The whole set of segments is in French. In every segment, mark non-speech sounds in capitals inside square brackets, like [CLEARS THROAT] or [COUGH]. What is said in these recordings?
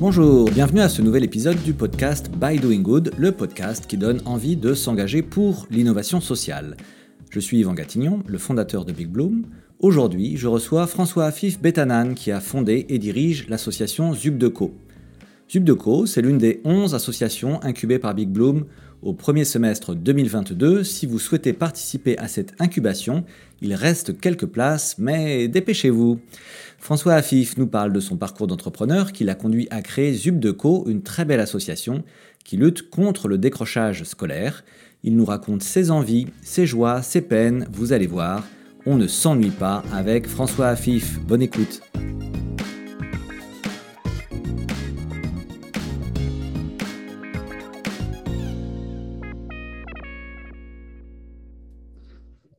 Bonjour, bienvenue à ce nouvel épisode du podcast By Doing Good, le podcast qui donne envie de s'engager pour l'innovation sociale. Je suis Yvan Gatignon, le fondateur de Big Bloom. Aujourd'hui, je reçois François Afif Betanan qui a fondé et dirige l'association Zubdeco. Zubdeco, c'est l'une des 11 associations incubées par Big Bloom au premier semestre 2022. Si vous souhaitez participer à cette incubation, il reste quelques places, mais dépêchez-vous. François Afif nous parle de son parcours d'entrepreneur qui l'a conduit à créer Zubdeco, une très belle association qui lutte contre le décrochage scolaire. Il nous raconte ses envies, ses joies, ses peines, vous allez voir, on ne s'ennuie pas avec François Afif. Bonne écoute.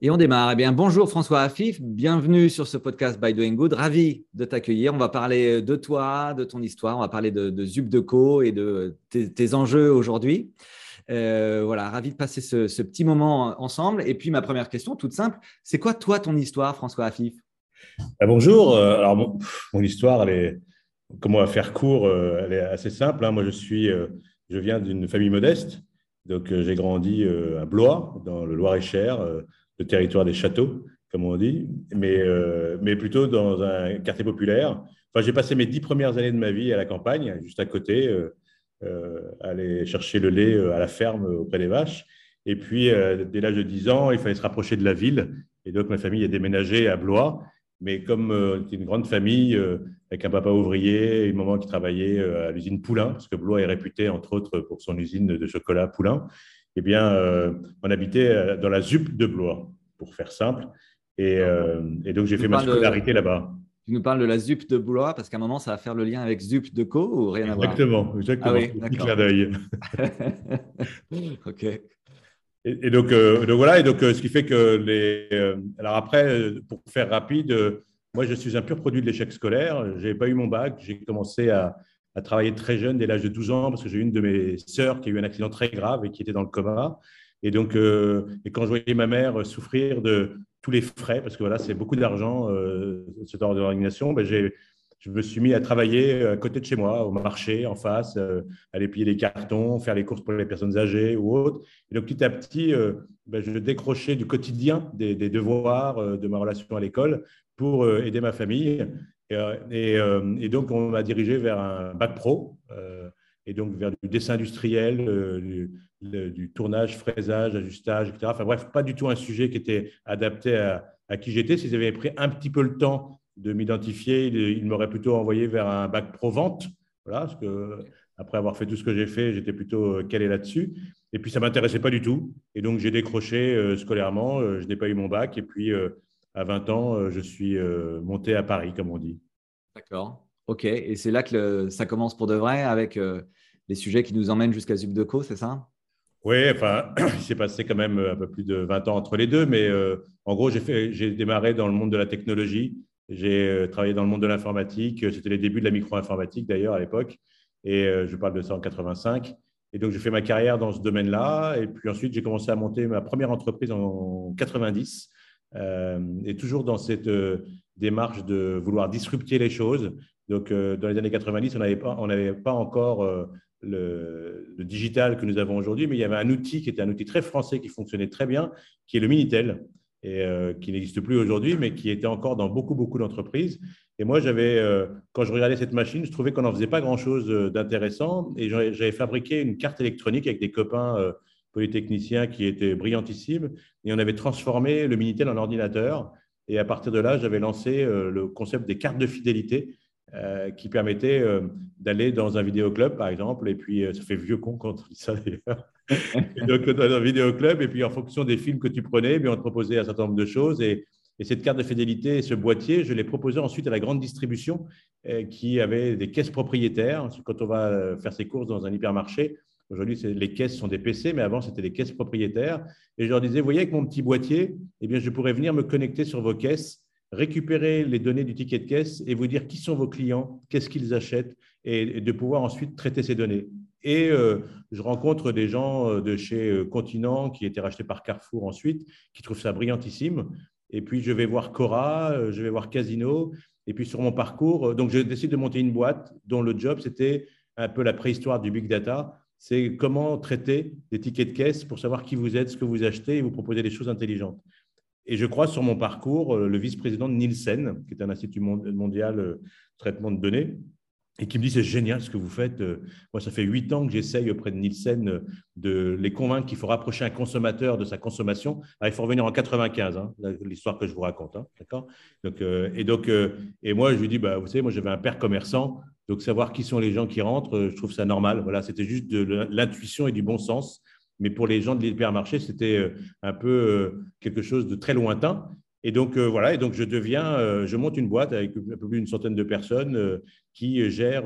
Et on démarre. Eh bien, bonjour François Afif, bienvenue sur ce podcast By Doing Good. Ravi de t'accueillir. On va parler de toi, de ton histoire, on va parler de, de Zubdeco et de tes, enjeux aujourd'hui. Euh, voilà, ravi de passer ce, petit moment ensemble. Et puis, ma première question, toute simple, c'est quoi toi ton histoire, François Afif ah, Bonjour. Euh, alors, mon, histoire, elle est, comment va faire court, euh, elle est assez simple. Hein. Moi, je suis, je viens d'une famille modeste. Donc, j'ai grandi à Blois, dans le Loir-et-Cher le territoire des châteaux, comme on dit, mais, euh, mais plutôt dans un quartier populaire. Enfin, j'ai passé mes dix premières années de ma vie à la campagne, juste à côté, euh, euh aller chercher le lait euh, à la ferme auprès des vaches. Et puis, dès l'âge de 10 ans, il fallait se rapprocher de la ville. Et donc, ma famille a déménagé à Blois. Mais comme c'était une grande famille, avec un papa ouvrier, une maman qui travaillait à l'usine Poulain, parce que Blois est réputé, entre autres, pour son usine de chocolat Poulain, eh bien, euh, on habitait euh, dans la ZUP de Blois, pour faire simple. Et, euh, donc, j'ai fait ma scolarité là-bas. Tu nous parles de la ZUP de Blois, parce qu'à un moment, ça va faire le lien avec ZUP de Co ou rien à voir? Exactement, exactement. Ah oui, clin d'œil. [LAUGHS] ok. Et, donc, donc, voilà, et donc ce qui fait que les. alors après, pour faire rapide, moi je suis un pur produit de l'échec scolaire. Je n'avais pas eu mon bac. J'ai commencé à, à travailler très jeune, dès l'âge de 12 ans, parce que j'ai une de mes sœurs qui a eu un accident très grave et qui était dans le coma. Et donc, euh, et quand je voyais ma mère souffrir de tous les frais, parce que voilà, c'est beaucoup d'argent, euh, ce genre d'organisation, ben je me suis mis à travailler à côté de chez moi, au marché, en face, euh, aller plier les cartons, faire les courses pour les personnes âgées ou autres. Et donc, petit à petit, euh, ben, je décrochais du quotidien, des devoirs, de ma relation à l'école pour aider ma famille. Euh, euh, et, donc, on m'a dirigé vers un bac pro, euh, et donc vers du dessin industriel, du, tournage, fraisage, ajustage, etc. Enfin bref, pas du tout un sujet qui était adapté à, qui j'étais. S'ils avaient pris un petit peu le temps de m'identifier, ils, m'auraient plutôt envoyé vers un bac pro vente. Voilà, parce que après avoir fait tout ce que j'ai fait, j'étais plutôt calé là-dessus. Et puis, ça ne m'intéressait pas du tout. Et donc, j'ai décroché scolairement. je n'ai pas eu mon bac. Et puis, à 20 ans, euh, je suis euh, monté à Paris, comme on dit. D'accord. OK. Et c'est là que ça commence pour de vrai avec euh, les sujets qui nous emmènent jusqu'à Zubdeco, c'est ça? Oui, enfin, [CLEARS THROAT] il s'est passé quand même un peu plus de 20 ans entre les deux, mais en gros, j'ai démarré dans le monde de la technologie. J'ai travaillé dans le monde de l'informatique. C'était les débuts de la micro-informatique d'ailleurs à l'époque. Et je parle de ça en 85. Et donc, j'ai fait ma carrière dans ce domaine-là. Et puis ensuite, j'ai commencé à monter ma première entreprise en 90 euh, et toujours dans cette euh, démarche de vouloir disrupter les choses. Donc, euh, dans les années 90, on n'avait pas, encore le, le, digital que nous avons aujourd'hui, mais il y avait un outil qui était un outil très français qui fonctionnait très bien, qui est le Minitel, et qui n'existe plus aujourd'hui, mais qui était encore dans beaucoup, beaucoup d'entreprises. Et moi, j'avais, quand je regardais cette machine, je trouvais qu'on n'en faisait pas grand-chose d'intéressant, et j'avais fabriqué une carte électronique avec des copains polytechnicien qui était brillantissime. Et on avait transformé le Minitel en ordinateur. Et à partir de là, j'avais lancé euh, le concept des cartes de fidélité euh, qui permettaient euh, d'aller dans un vidéoclub, par exemple. Et puis, ça fait vieux con quand on dit ça d'ailleurs. [LAUGHS] donc, dans un vidéoclub, et puis en fonction des films que tu prenais, bien, on te proposait un certain nombre de choses. Et, et cette carte de fidélité, ce boîtier, je l'ai proposé ensuite à la grande distribution qui avait des caisses propriétaires. Quand on va faire ses courses dans un hypermarché, Aujourd'hui, les caisses sont des PC, mais avant, c'était les caisses propriétaires. Et je leur disais, voyez, avec mon petit boîtier, eh bien, je pourrais venir me connecter sur vos caisses, récupérer les données du ticket de caisse et vous dire qui sont vos clients, qu'est-ce qu'ils achètent, et de pouvoir ensuite traiter ces données. Et je rencontre des gens de chez Continent qui étaient rachetés par Carrefour ensuite, qui trouvent ça brillantissime. Et puis, je vais voir Cora, je vais voir Casino. Et puis, sur mon parcours, donc je décide de monter une boîte dont le job, c'était un peu la préhistoire du big data. C'est comment traiter des tickets de caisse pour savoir qui vous êtes, ce que vous achetez et vous proposer des choses intelligentes. Et je crois sur mon parcours, le vice-président de Nielsen, qui est un institut mondial de traitement de données, et qui me dit c'est génial ce que vous faites. Euh, moi, ça fait huit ans que j'essaye auprès de Nielsen euh, de les convaincre qu'il faut rapprocher un consommateur de sa consommation. Ah, il faut revenir en 95, hein, l'histoire que je vous raconte, hein, d'accord? Donc, euh, Et donc, et moi, je lui dis, bah, vous savez, moi, j'avais un père commerçant, donc savoir qui sont les gens qui rentrent, je trouve ça normal. Voilà, c'était juste de l'intuition et du bon sens. Mais pour les gens de l'hypermarché, c'était un peu quelque chose de très lointain. Et donc, euh, voilà, et donc je deviens, euh, je monte une boîte avec un peu plus d'une centaine de personnes euh, qui gèrent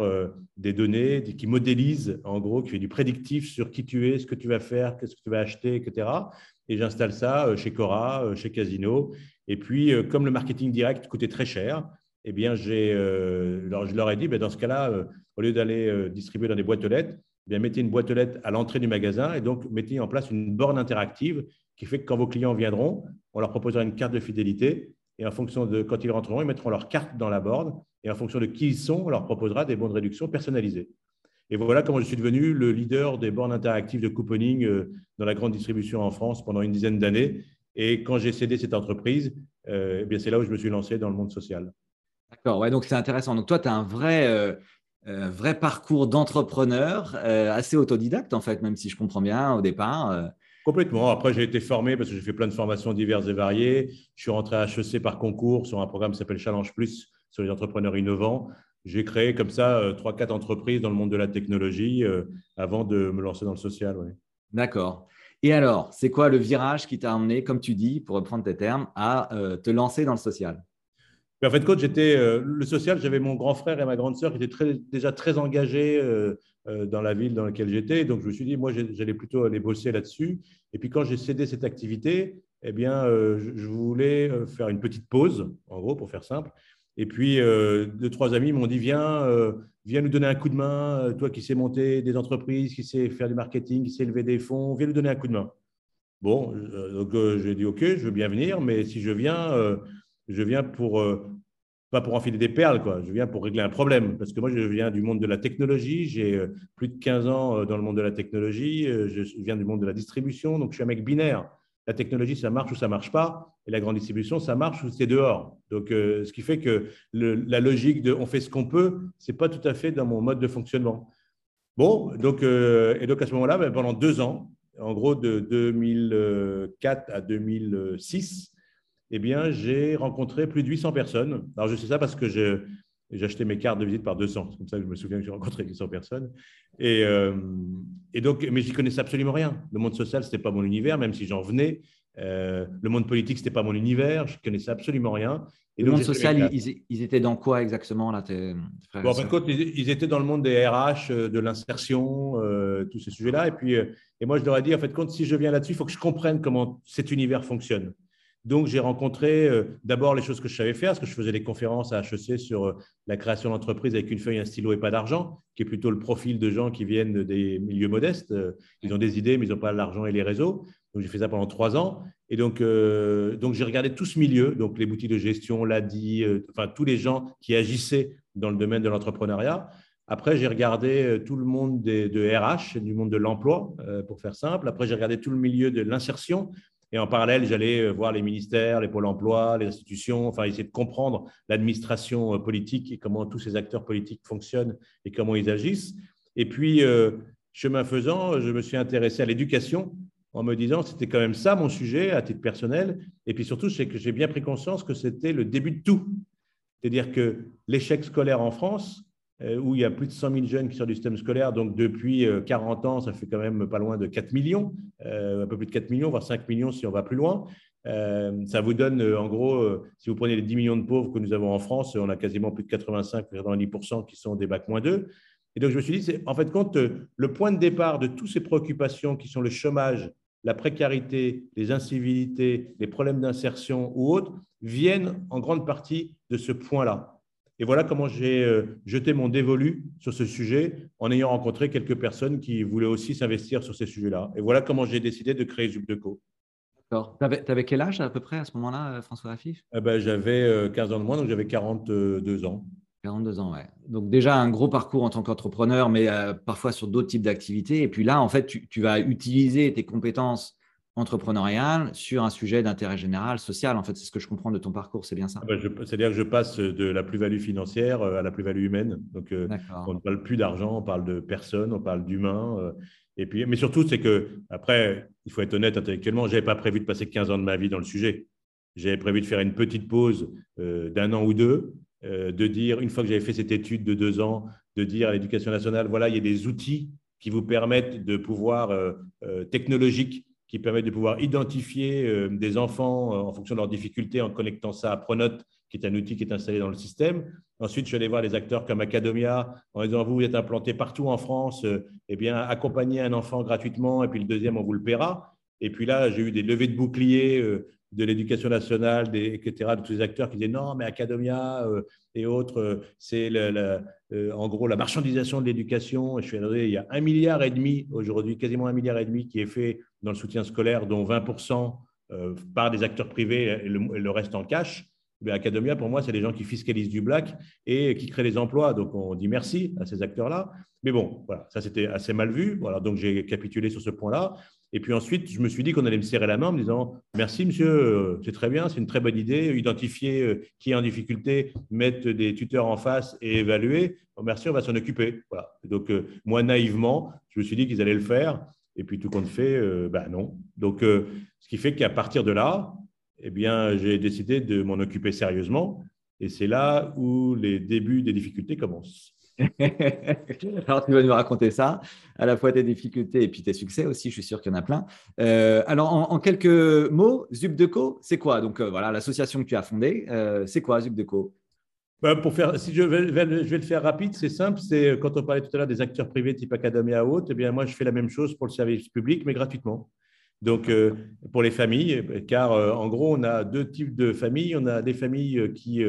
des données, qui modélisent, en gros, qui fait du prédictif sur qui tu es, ce que tu vas faire, qu'est-ce que tu vas acheter, etc. Et j'installe ça chez Cora, chez Casino. Et puis, comme le marketing direct coûtait très cher, eh bien, j'ai, je leur ai dit, ben, dans ce cas-là, au lieu d'aller distribuer dans des boîtes aux lettres, eh bien, mettez une boîte aux lettres à l'entrée du magasin et donc mettez en place une borne interactive qui fait que quand vos clients viendront, on leur proposera une carte de fidélité et en fonction de quand ils rentreront, ils mettront leur carte dans la borne et en fonction de qui ils sont, on leur proposera des bons de réduction personnalisés. Et voilà comment je suis devenu le leader des bornes interactives de couponing euh, dans la grande distribution en France pendant une dizaine d'années. Et quand j'ai cédé cette entreprise, euh, eh c'est là où je me suis lancé dans le monde social. D'accord, ouais, donc c'est intéressant. Donc toi, tu as un vrai, euh, vrai parcours d'entrepreneur, assez autodidacte en fait, même si je comprends bien au départ. Complètement. Après, j'ai été formé parce que j'ai fait plein de formations diverses et variées. Je suis rentré à HEC par concours sur un programme qui s'appelle Challenge Plus sur les entrepreneurs innovants. J'ai créé comme ça euh, trois, quatre entreprises dans le monde de la technologie euh, avant de me lancer dans le social. D'accord. Et alors, c'est quoi le virage qui t'a amené, comme tu dis, pour reprendre tes termes, à euh, te lancer dans le social? En fait, j'étais le social, j'avais mon grand frère et ma grande sœur qui étaient déjà très engagés euh, dans la ville dans laquelle j'étais. Donc, je me suis dit, moi, j'allais plutôt aller bosser là-dessus. Et puis, quand j'ai cédé cette activité, eh bien, euh, je voulais euh, faire une petite pause, en gros, pour faire simple. Et puis, deux, trois amis m'ont dit, viens, viens nous donner un coup de main, toi qui sais monter des entreprises, qui sais faire du marketing, qui sais lever des fonds, viens nous donner un coup de main. Bon, donc j'ai dit, OK, je veux bien venir, mais si je viens, je viens pour pas pour enfiler des perles, quoi. je viens pour régler un problème. Parce que moi, je viens du monde de la technologie, j'ai euh, plus de 15 ans euh, dans le monde de la technologie, euh, je viens du monde de la distribution, donc je suis un mec binaire. La technologie, ça marche ou ça marche pas, et la grande distribution, ça marche ou c'est dehors. Donc, ce qui fait que la logique de on fait ce qu'on peut, c'est pas tout à fait dans mon mode de fonctionnement. Bon, donc, et donc à ce moment-là, ben, pendant deux ans, en gros de 2004 à 2006, eh bien, j'ai rencontré plus de 800 personnes. Alors, je sais ça parce que j'ai acheté mes cartes de visite par 200. C'est comme ça que je me souviens que j'ai rencontré 800 personnes. Et, euh, et donc, mais j'y connaissais absolument rien. Le monde social, ce n'était pas mon univers, même si j'en venais. Euh, le monde politique, ce n'était pas mon univers. Je ne connaissais absolument rien. Et le monde social, ils, étaient dans quoi exactement là, tes frères bon, En fait, ils, étaient dans le monde des RH, euh, de l'insertion, tous ces sujets-là. Et puis, et moi, je leur ai dit, en fait, si je viens là-dessus, il faut que je comprenne comment cet univers fonctionne. Donc, j'ai rencontré euh, d'abord les choses que je savais faire, parce que je faisais des conférences à HEC sur euh, la création d'entreprise avec une feuille, un stylo et pas d'argent, qui est plutôt le profil de gens qui viennent des milieux modestes. Euh, ils ont des idées, mais ils n'ont pas l'argent et les réseaux. Donc, j'ai fait ça pendant trois ans. Et donc, donc j'ai regardé tout ce milieu, donc les boutiques de gestion, l'ADI, enfin, tous les gens qui agissaient dans le domaine de l'entrepreneuriat. Après, j'ai regardé tout le monde de RH, du monde de l'emploi, pour faire simple. Après, j'ai regardé tout le milieu de l'insertion, et en parallèle, j'allais euh, voir les ministères, les pôles emploi, les institutions, enfin essayer de comprendre l'administration euh, politique et comment tous ces acteurs politiques fonctionnent et comment ils agissent. Et puis, euh, chemin faisant, je me suis intéressé à l'éducation en me disant c'était quand même ça mon sujet à titre personnel. Et puis surtout, c'est que j'ai bien pris conscience que c'était le début de tout. C'est-à-dire que l'échec scolaire en France, où il y a plus de 100 000 jeunes qui sortent du système scolaire. Donc, depuis 40 euh, ans, ça fait quand même pas loin de 4 millions, euh, un peu plus de 4 millions, voire 5 millions si on va plus loin. ça vous donne, en gros, si vous prenez les 10 millions de pauvres que nous avons en France, on a quasiment plus de 85-90% qui sont des bacs moins 2. Et donc, je me suis dit, c'est en fait compte, le point de départ de toutes ces préoccupations qui sont le chômage, la précarité, les incivilités, les problèmes d'insertion ou autres, viennent en grande partie de ce point-là. Et voilà comment j'ai jeté mon dévolu sur ce sujet en ayant rencontré quelques personnes qui voulaient aussi s'investir sur ces sujets-là. Et voilà comment j'ai décidé de créer Zubdeco. D'accord. Tu avais, quel âge à peu près à ce moment-là, François Afif eh ben, J'avais 15 ans de moins, donc j'avais 42 ans. 42 ans, ouais. Donc déjà un gros parcours en tant qu'entrepreneur, mais parfois sur d'autres types d'activités. Et puis là, en fait, tu, tu vas utiliser tes compétences entrepreneurial sur un sujet d'intérêt général, social. En fait, c'est ce que je comprends de ton parcours, c'est bien ça ah bah, C'est-à-dire que je passe de la plus-value financière euh, à la plus-value humaine. Donc, euh, on ne parle plus d'argent, on parle de personnes, on parle d'humains. Euh, et puis, mais surtout, c'est que, après, il faut être honnête intellectuellement, je n'avais pas prévu de passer 15 ans de ma vie dans le sujet. J'avais prévu de faire une petite pause d'un an ou deux, de dire, une fois que j'avais fait cette étude de deux ans, de dire à l'éducation nationale, voilà, il y a des outils qui vous permettent de pouvoir technologiques qui permettent de pouvoir identifier euh, des enfants euh, en fonction de leurs difficultés en connectant ça à Pronote, qui est un outil qui est installé dans le système. Ensuite, je suis allé voir les acteurs comme Academia en disant vous, vous êtes implanté partout en France, euh, eh bien, accompagnez un enfant gratuitement et puis le deuxième, on vous le paiera. Et puis là, j'ai eu des levées de boucliers de l'éducation nationale, etc., de tous les acteurs qui disaient non, mais Academia et autres, c'est en gros la marchandisation de l'éducation. Je suis allé, il y a un milliard et demi aujourd'hui, quasiment un milliard et demi qui est fait dans le soutien scolaire, dont 20% euh, par des acteurs privés et le, reste en cash. Mais Academia, pour moi, c'est des gens qui fiscalisent du black et qui créent des emplois. Donc, on dit merci à ces acteurs-là. Mais bon, voilà, ça, c'était assez mal vu. Voilà, donc, j'ai capitulé sur ce point-là. Et puis ensuite, je me suis dit qu'on allait me serrer la main en me disant Merci, monsieur, euh, c'est très bien, c'est une très bonne idée. Identifier euh, qui est en difficulté, mettre des tuteurs en face et évaluer. merci, on va s'en occuper. Voilà. Donc, moi, naïvement, je me suis dit qu'ils allaient le faire. Et puis tout compte fait, ben non. Donc, euh, ce qui fait qu'à partir de là, eh bien, j'ai décidé de m'en occuper sérieusement. Et c'est là où les débuts des difficultés commencent. [LAUGHS] alors, tu vas nous raconter ça, à la fois tes difficultés et puis tes succès aussi, je suis sûr qu'il y en a plein. Euh, alors, en, quelques mots, Zubdeco, c'est quoi? Donc, voilà, l'association que tu as fondée, c'est quoi Zubdeco? Bah, pour faire, si je vais, le faire rapide, c'est simple. C'est quand on parlait tout à l'heure des acteurs privés type Academia ou autre, eh bien moi je fais la même chose pour le service public, mais gratuitement. Donc euh, pour les familles, car euh, en gros on a deux types de familles. On a des familles euh, qui,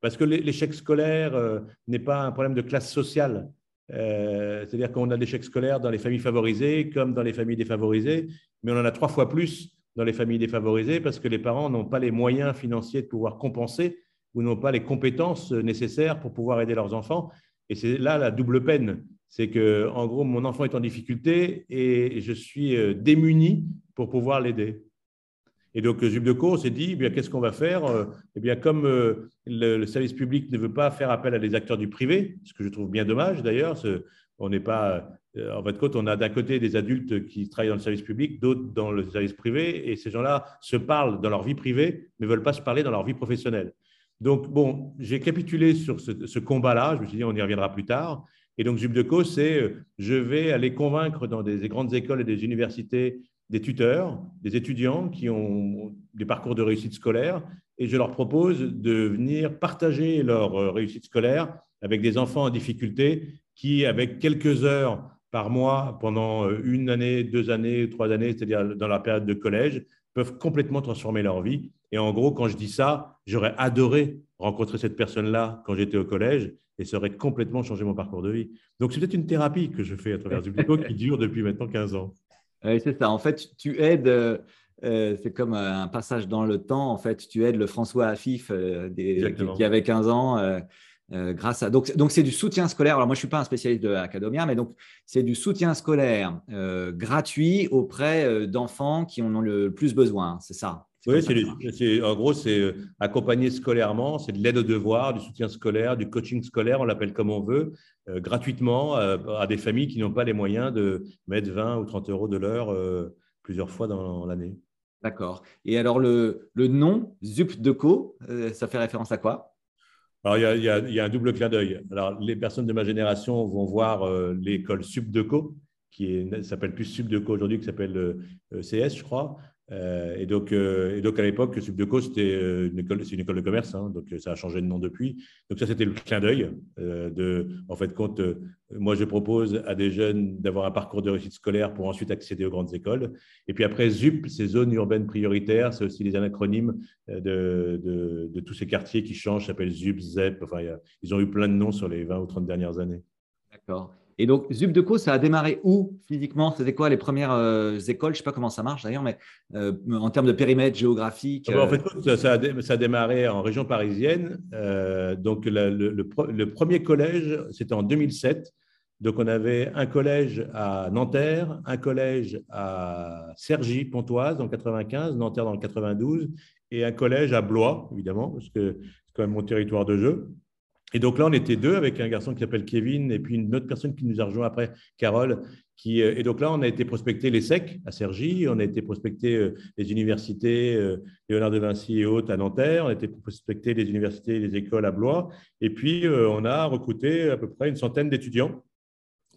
parce que l'échec scolaire n'est pas un problème de classe sociale. C'est-à-dire qu'on a l'échec scolaire dans les familles favorisées comme dans les familles défavorisées, mais on en a trois fois plus dans les familles défavorisées parce que les parents n'ont pas les moyens financiers de pouvoir compenser ou n'ont pas les compétences nécessaires pour pouvoir aider leurs enfants. Et c'est là la double peine. C'est que, en gros, mon enfant est en difficulté et je suis euh, démuni pour pouvoir l'aider. Et donc, Zubdeco s'est dit, eh qu'est-ce qu'on va faire euh, Eh bien, comme euh, le, service public ne veut pas faire appel à des acteurs du privé, ce que je trouve bien dommage d'ailleurs, on n'est pas, en fait, on a d'un côté des adultes qui travaillent dans le service public, d'autres dans le service privé, et ces gens-là se parlent dans leur vie privée, mais ne veulent pas se parler dans leur vie professionnelle. Donc, bon, j'ai capitulé sur ce, combat-là. Je me suis dit, on y reviendra plus tard. Et donc, Zubdeco, c'est euh, je vais aller convaincre dans des grandes écoles et des universités des tuteurs, des étudiants qui ont des parcours de réussite scolaire, et je leur propose de venir partager leur euh, réussite scolaire avec des enfants en difficulté qui, avec quelques heures par mois pendant euh, une année, deux années, trois années, c'est-à-dire dans la période de collège, peuvent complètement transformer leur vie. Et en gros, quand je dis ça, j'aurais adoré rencontrer cette personne-là quand j'étais au collège et ça aurait complètement changé mon parcours de vie. Donc, c'est peut-être une thérapie que je fais à travers Zublico [LAUGHS] qui dure depuis maintenant 15 ans. Oui, c'est ça. En fait, tu aides, euh, c'est comme un passage dans le temps. En fait, tu aides le François Afif euh, qui, avait 15 ans. Euh, grâce à donc donc c'est du soutien scolaire. Alors moi je suis pas un spécialiste de l'Academia, mais donc c'est du soutien scolaire gratuit auprès d'enfants qui en ont le plus besoin. C'est ça. Oui, c'est, en gros, c'est euh, accompagner scolairement, c'est de l'aide aux devoirs, du soutien scolaire, du coaching scolaire, on l'appelle comme on veut, euh, gratuitement euh, à des familles qui n'ont pas les moyens de mettre 20 ou 30 euros de l'heure plusieurs fois dans l'année. D'accord. Et alors, le, le nom ZUP Deco, ça fait référence à quoi? Alors, il y, y, a, un double clin d'œil. Alors, les personnes de ma génération vont voir l'école SUPDECO, qui s'appelle plus SUPDECO aujourd'hui, qui s'appelle CS, je crois. Euh, et, donc, euh, et donc, à l'époque, Subdeco, c'était euh, une école, c'est une école de commerce, hein, donc ça a changé de nom depuis. Donc, ça, c'était le clin d'œil. en fait, compte, moi, je propose à des jeunes d'avoir un parcours de réussite scolaire pour ensuite accéder aux grandes écoles. Et puis après, ZUP, c'est zones urbaines prioritaires, c'est aussi les anacronymes de, tous ces quartiers qui changent, s'appellent ZUP, ZEP. Enfin, ils ont eu plein de noms sur les 20 ou 30 dernières années. D'accord. Et donc, Zubdeco, ça a démarré où physiquement? C'était quoi les premières euh, écoles? Je ne sais pas comment ça marche d'ailleurs, mais euh, en termes de périmètre géographique En fait, ça, a, démarré en région parisienne. Euh, donc, le, premier collège, c'était en 2007. Donc, on avait un collège à Nanterre, un collège à Cergy-Pontoise, dans 95, Nanterre dans le 92, et un collège à Blois, évidemment, parce que c'est quand même mon territoire de jeu. Et donc là, on était deux avec un garçon qui s'appelle Kevin et puis une autre personne qui nous a rejoint après, Carole. Qui, euh, et donc là, on a été prospecter les SEC à Cergy, on a été prospecter euh, les universités euh, Léonard de Vinci et autres à Nanterre, on a été prospecter les universités et les écoles à Blois. Et puis, on a recruté à peu près une centaine d'étudiants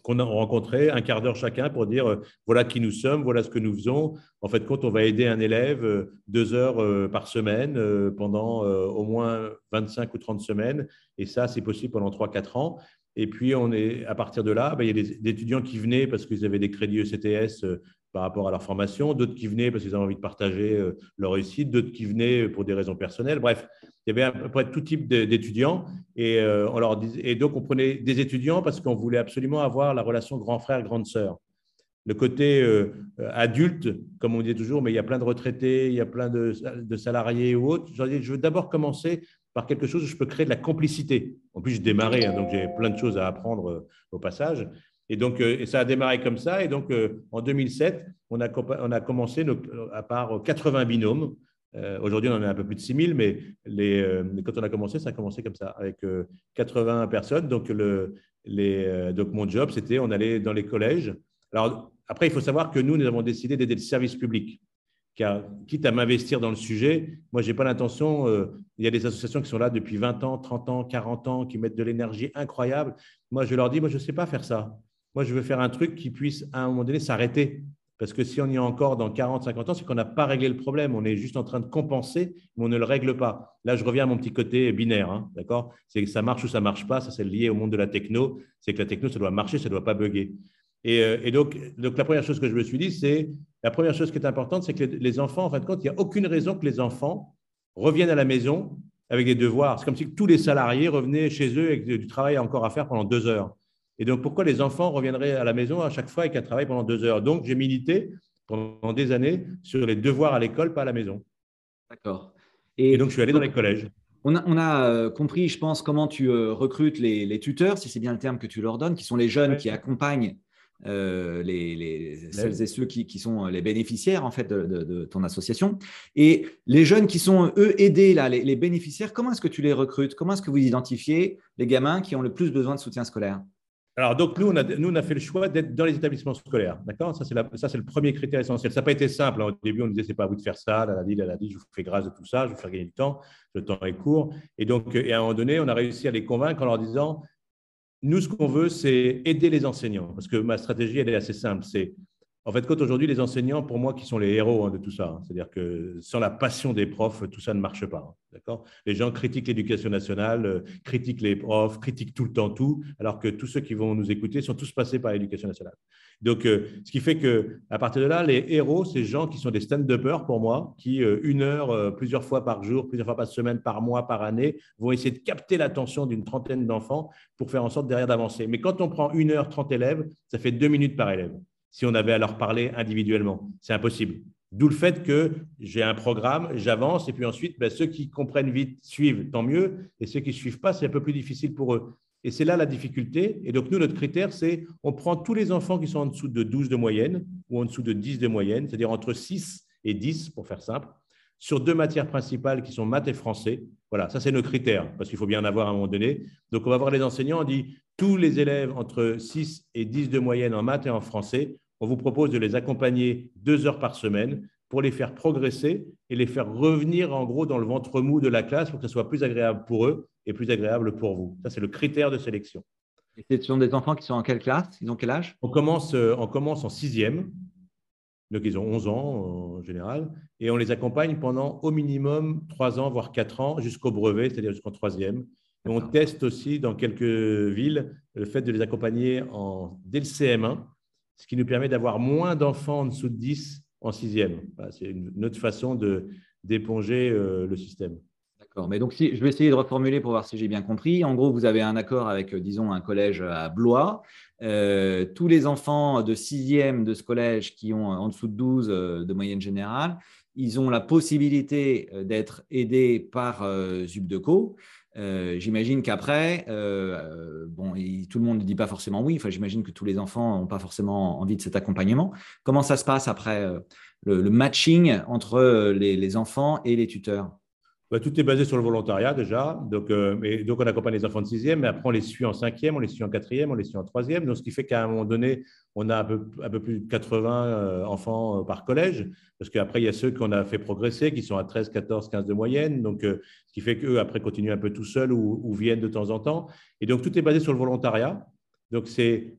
qu'on a rencontré un quart d'heure chacun pour dire euh, voilà qui nous sommes, voilà ce que nous faisons. En fait, quand on va aider un élève euh, deux heures euh, par semaine pendant au moins 25 ou 30 semaines, et ça, c'est possible pendant 3-4 ans. Et puis, on est, à partir de là, ben, il y a des, étudiants qui venaient parce qu'ils avaient des crédits ECTS par rapport à leur formation, d'autres qui venaient parce qu'ils avaient envie de partager leur réussite, d'autres qui venaient pour des raisons personnelles. Bref, il y avait à peu près tout type d'étudiants. Et, euh, et donc, on prenait des étudiants parce qu'on voulait absolument avoir la relation grand frère, grande sœur. Le côté euh, adulte, comme on dit toujours, mais il y a plein de retraités, il y a plein de, salariés ou autres. Je veux d'abord commencer par quelque chose où je peux créer de la complicité. En plus, je démarrais, hein, donc j'ai plein de choses à apprendre euh, au passage. Et donc, et ça a démarré comme ça. Et donc, en 2007, on a, commencé à part 80 binômes. Euh, aujourd'hui, on en a un peu plus de 6000, mais euh, quand on a commencé, ça a commencé comme ça, avec 80 euh, personnes. Donc, donc mon job, c'était, on allait dans les collèges. Alors, après, il faut savoir que nous, nous avons décidé d'aider le service public. Car, quitte à m'investir dans le sujet, moi, je n'ai pas l'intention. il y a des associations qui sont là depuis 20 ans, 30 ans, 40 ans, qui mettent de l'énergie incroyable. Moi, je leur dis, moi, je ne sais pas faire ça. Moi, je veux faire un truc qui puisse, à un moment donné, s'arrêter. Parce que si on y est encore dans 40, 50 ans, c'est qu'on n'a pas réglé le problème. On est juste en train de compenser, mais on ne le règle pas. Là, je reviens à mon petit côté binaire, hein, d'accord? C'est que ça marche ou ça ne marche pas. Ça, c'est lié au monde de la techno. C'est que la techno, ça doit marcher, ça ne doit pas bugger. Et, euh, donc, la première chose que je me suis dit, c'est la première chose qui est importante, c'est que les, enfants, en fin de compte, il n'y a aucune raison que les enfants reviennent à la maison avec des devoirs. C'est comme si tous les salariés revenaient chez eux avec du travail encore à faire pendant deux heures. Et donc, pourquoi les enfants reviendraient à la maison à chaque fois avec un travail pendant deux heures? Donc, j'ai milité pendant des années sur les devoirs à l'école, pas à la maison. D'accord. Et, donc, je suis allé dans les collèges. On a, euh, compris, je pense, comment tu euh, recrutes les, tuteurs, si c'est bien le terme que tu leur donnes, qui sont les jeunes qui accompagnent euh, les, celles et ceux qui, sont les bénéficiaires en fait de, ton association. Et les jeunes qui sont eux aidés là, les, les bénéficiaires, comment est-ce que tu les recrutes? Comment est-ce que vous identifiez les gamins qui ont le plus besoin de soutien scolaire? Alors, donc, nous, on a, nous, on a fait le choix d'être dans les établissements scolaires. D'accord? Ça, c'est le premier critère essentiel. Ça n'a pas été simple. Hein. Au début, on disait, c'est pas à vous de faire ça. Dit, elle a dit, je vous fais grâce de tout ça, je vous faire gagner du temps. Le temps est court. Et donc, et à un moment donné, on a réussi à les convaincre en leur disant, nous, ce qu'on veut, c'est aider les enseignants. Parce que ma stratégie, elle est assez simple. C'est en fait, quand aujourd'hui, les enseignants, pour moi, qui sont les héros hein, de tout ça, hein, c'est-à-dire que sans la passion des profs, tout ça ne marche pas. Hein, d'accord? Les gens critiquent l'éducation nationale, euh, critiquent les profs, critiquent tout le temps tout, alors que tous ceux qui vont nous écouter sont tous passés par l'éducation nationale. Donc, euh, ce qui fait que à partir de là, les héros, ces gens qui sont des stand-uppers pour moi, qui euh, une heure, plusieurs fois par jour, plusieurs fois par semaine, par mois, par année, vont essayer de capter l'attention d'une trentaine d'enfants pour faire en sorte derrière d'avancer. Mais quand on prend une heure, trente élèves, ça fait deux minutes par élève si on avait à leur parler individuellement. C'est impossible. D'où le fait que j'ai un programme, j'avance, et puis ensuite, ben, ceux qui comprennent vite suivent, tant mieux, et ceux qui ne suivent pas, c'est un peu plus difficile pour eux. Et c'est là la difficulté. Et donc, nous, notre critère, c'est on prend tous les enfants qui sont en dessous de 12 de moyenne ou en dessous de 10 de moyenne, c'est-à-dire entre 6 et 10, pour faire simple, sur deux matières principales qui sont maths et français. Voilà, ça, c'est nos critères, parce qu'il faut bien en avoir à un moment donné. Donc, on va voir les enseignants, on dit tous les élèves entre 6 et 10 de moyenne en maths et en français, on vous propose de les accompagner deux heures par semaine pour les faire progresser et les faire revenir en gros dans le ventre mou de la classe pour que ce soit plus agréable pour eux et plus agréable pour vous. Ça, c'est le critère de sélection. Et ce sont des enfants qui sont en quelle classe? Ils ont quel âge? On commence, euh, on commence en sixième. Donc, ils ont 11 ans en général. Et on les accompagne pendant au minimum 3 ans, voire 4 ans, jusqu'au brevet, c'est-à-dire jusqu'en troisième. Et on teste aussi dans quelques villes le fait de les accompagner en, dès le CM1, ce qui nous permet d'avoir moins d'enfants en dessous de 10 en sixième. c'est une autre façon d'éponger euh, le système. D'accord. Mais donc, si, je vais essayer de reformuler pour voir si j'ai bien compris. En gros, vous avez un accord avec, euh, disons, un collège à Blois. Euh, tous les enfants de sixième de ce collège qui ont en dessous de 12 de moyenne générale, ils ont la possibilité d'être aidés par Zubdeco. Euh, j'imagine qu'après, euh, bon, tout le monde ne dit pas forcément oui. Enfin, j'imagine que tous les enfants n'ont pas forcément envie de cet accompagnement. Comment ça se passe après euh, le, matching entre les enfants et les tuteurs? Bah, tout est basé sur le volontariat déjà. Donc, euh, donc, on accompagne les enfants de sixième, mais après, on les suit en cinquième, on les suit en quatrième, on les suit en troisième. Donc, ce qui fait qu'à un moment donné, on a un peu, un peu plus de 80 euh, enfants euh, par collège, parce qu'après, il y a ceux qu'on a fait progresser, qui sont à 13, 14, 15 de moyenne. Donc, ce qui fait qu'eux, après, continuent un peu tout seuls ou, ou viennent de temps en temps. Et donc, tout est basé sur le volontariat. Donc, c'est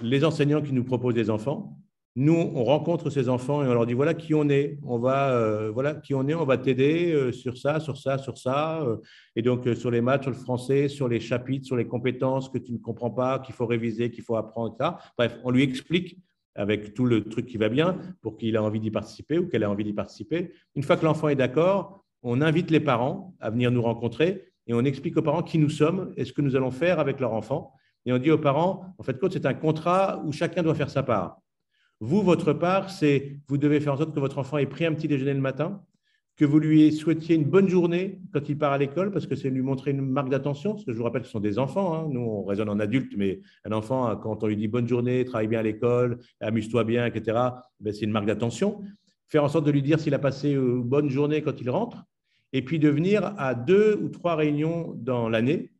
les enseignants qui nous proposent des enfants nous, on rencontre ces enfants et on leur dit voilà qui on est, on va, euh, voilà qui on est, on va t'aider euh, sur ça, sur ça, sur ça. Euh, et donc, sur les maths, sur le français, sur les chapitres, sur les compétences que tu ne comprends pas, qu'il faut réviser, qu'il faut apprendre, etc. Bref, on lui explique avec tout le truc qui va bien pour qu'il ait envie d'y participer ou qu'elle ait envie d'y participer. Une fois que l'enfant est d'accord, on invite les parents à venir nous rencontrer et on explique aux parents qui nous sommes et ce que nous allons faire avec leur enfant. Et on dit aux parents, en fait, c'est un contrat où chacun doit faire sa part. Vous, votre part, c'est vous devez faire en sorte que votre enfant ait pris un petit déjeuner le matin, que vous lui souhaitiez une bonne journée quand il part à l'école, parce que c'est lui montrer une marque d'attention, parce que je vous rappelle, ce sont des enfants. Hein. Nous, on raisonne en adulte, mais un enfant, quand on lui dit bonne journée, travaille bien à l'école, amuse-toi bien, etc., ben, c'est une marque d'attention. Faire en sorte de lui dire s'il a passé une bonne journée quand il rentre, et puis de venir à deux ou trois réunions dans l'année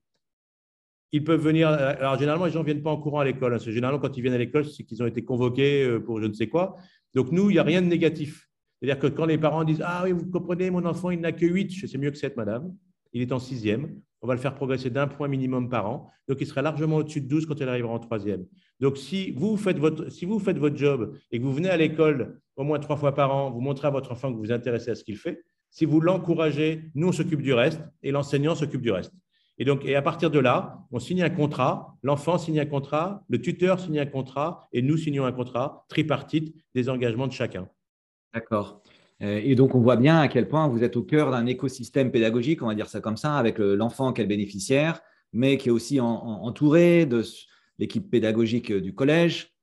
ils peuvent venir. Alors, généralement, les gens ne viennent pas en courant à l'école. Hein. Généralement, quand ils viennent à l'école, c'est qu'ils ont été convoqués euh, pour je ne sais quoi. Donc, nous, il n'y a rien de négatif. C'est-à-dire que quand les parents disent Ah oui, vous comprenez, mon enfant, il n'a que 8, je sais mieux que 7, madame. Il est en sixième. On va le faire progresser d'un point minimum par an. Donc, il sera largement au-dessus de 12 quand il arrivera en troisième. Donc, si vous, faites votre, si vous faites votre job et que vous venez à l'école au moins trois fois par an, vous montrez à votre enfant que vous vous intéressez à ce qu'il fait, si vous l'encouragez, nous, on s'occupe du reste et l'enseignant s'occupe du reste. Et donc, et à partir de là, on signe un contrat, l'enfant signe un contrat, le tuteur signe un contrat, et nous signons un contrat tripartite des engagements de chacun. D'accord. Euh, et donc, on voit bien à quel point vous êtes au cœur d'un écosystème pédagogique, on va dire ça comme ça, avec l'enfant qui est le bénéficiaire, mais qui est aussi entouré de l'équipe pédagogique du collège,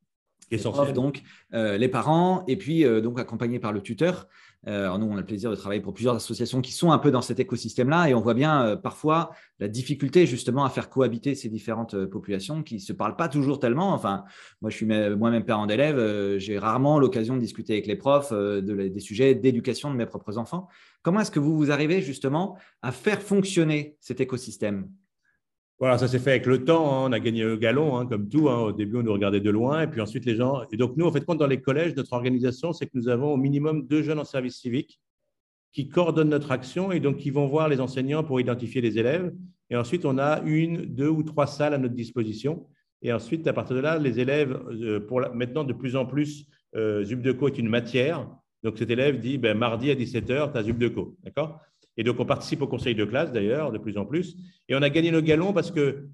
Essentiel. donc euh, les parents, et puis euh, donc accompagné par le tuteur. Euh, nous, on a le plaisir de travailler pour plusieurs associations qui sont un peu dans cet écosystème-là, et on voit bien euh, parfois la difficulté justement à faire cohabiter ces différentes euh, populations qui ne se parlent pas toujours tellement. Enfin, moi, je suis moi-même parent d'élèves, j'ai rarement l'occasion de discuter avec les profs des sujets d'éducation de mes propres enfants. Comment est-ce que vous, vous arrivez justement à faire fonctionner cet écosystème? Voilà, ça s'est fait avec le temps. Hein. On a gagné le galon, hein, comme tout. Hein. Au début, on nous regardait de loin, et puis ensuite les gens. Et donc nous, en fait, compte dans les collèges, notre organisation, c'est que nous avons au minimum deux jeunes en service civique qui coordonnent notre action et donc qui vont voir les enseignants pour identifier les élèves. Et ensuite, on a une, deux ou trois salles à notre disposition. Et ensuite, à partir de là, les élèves, euh, pour maintenant de plus en plus, euh, Zubdeco est une matière. Donc cet élève dit ben, mardi à 17h, tu as Zubdeco. D'accord? Et donc, on participe au conseil de classe, d'ailleurs, de plus en plus. Et on a gagné nos galons parce que,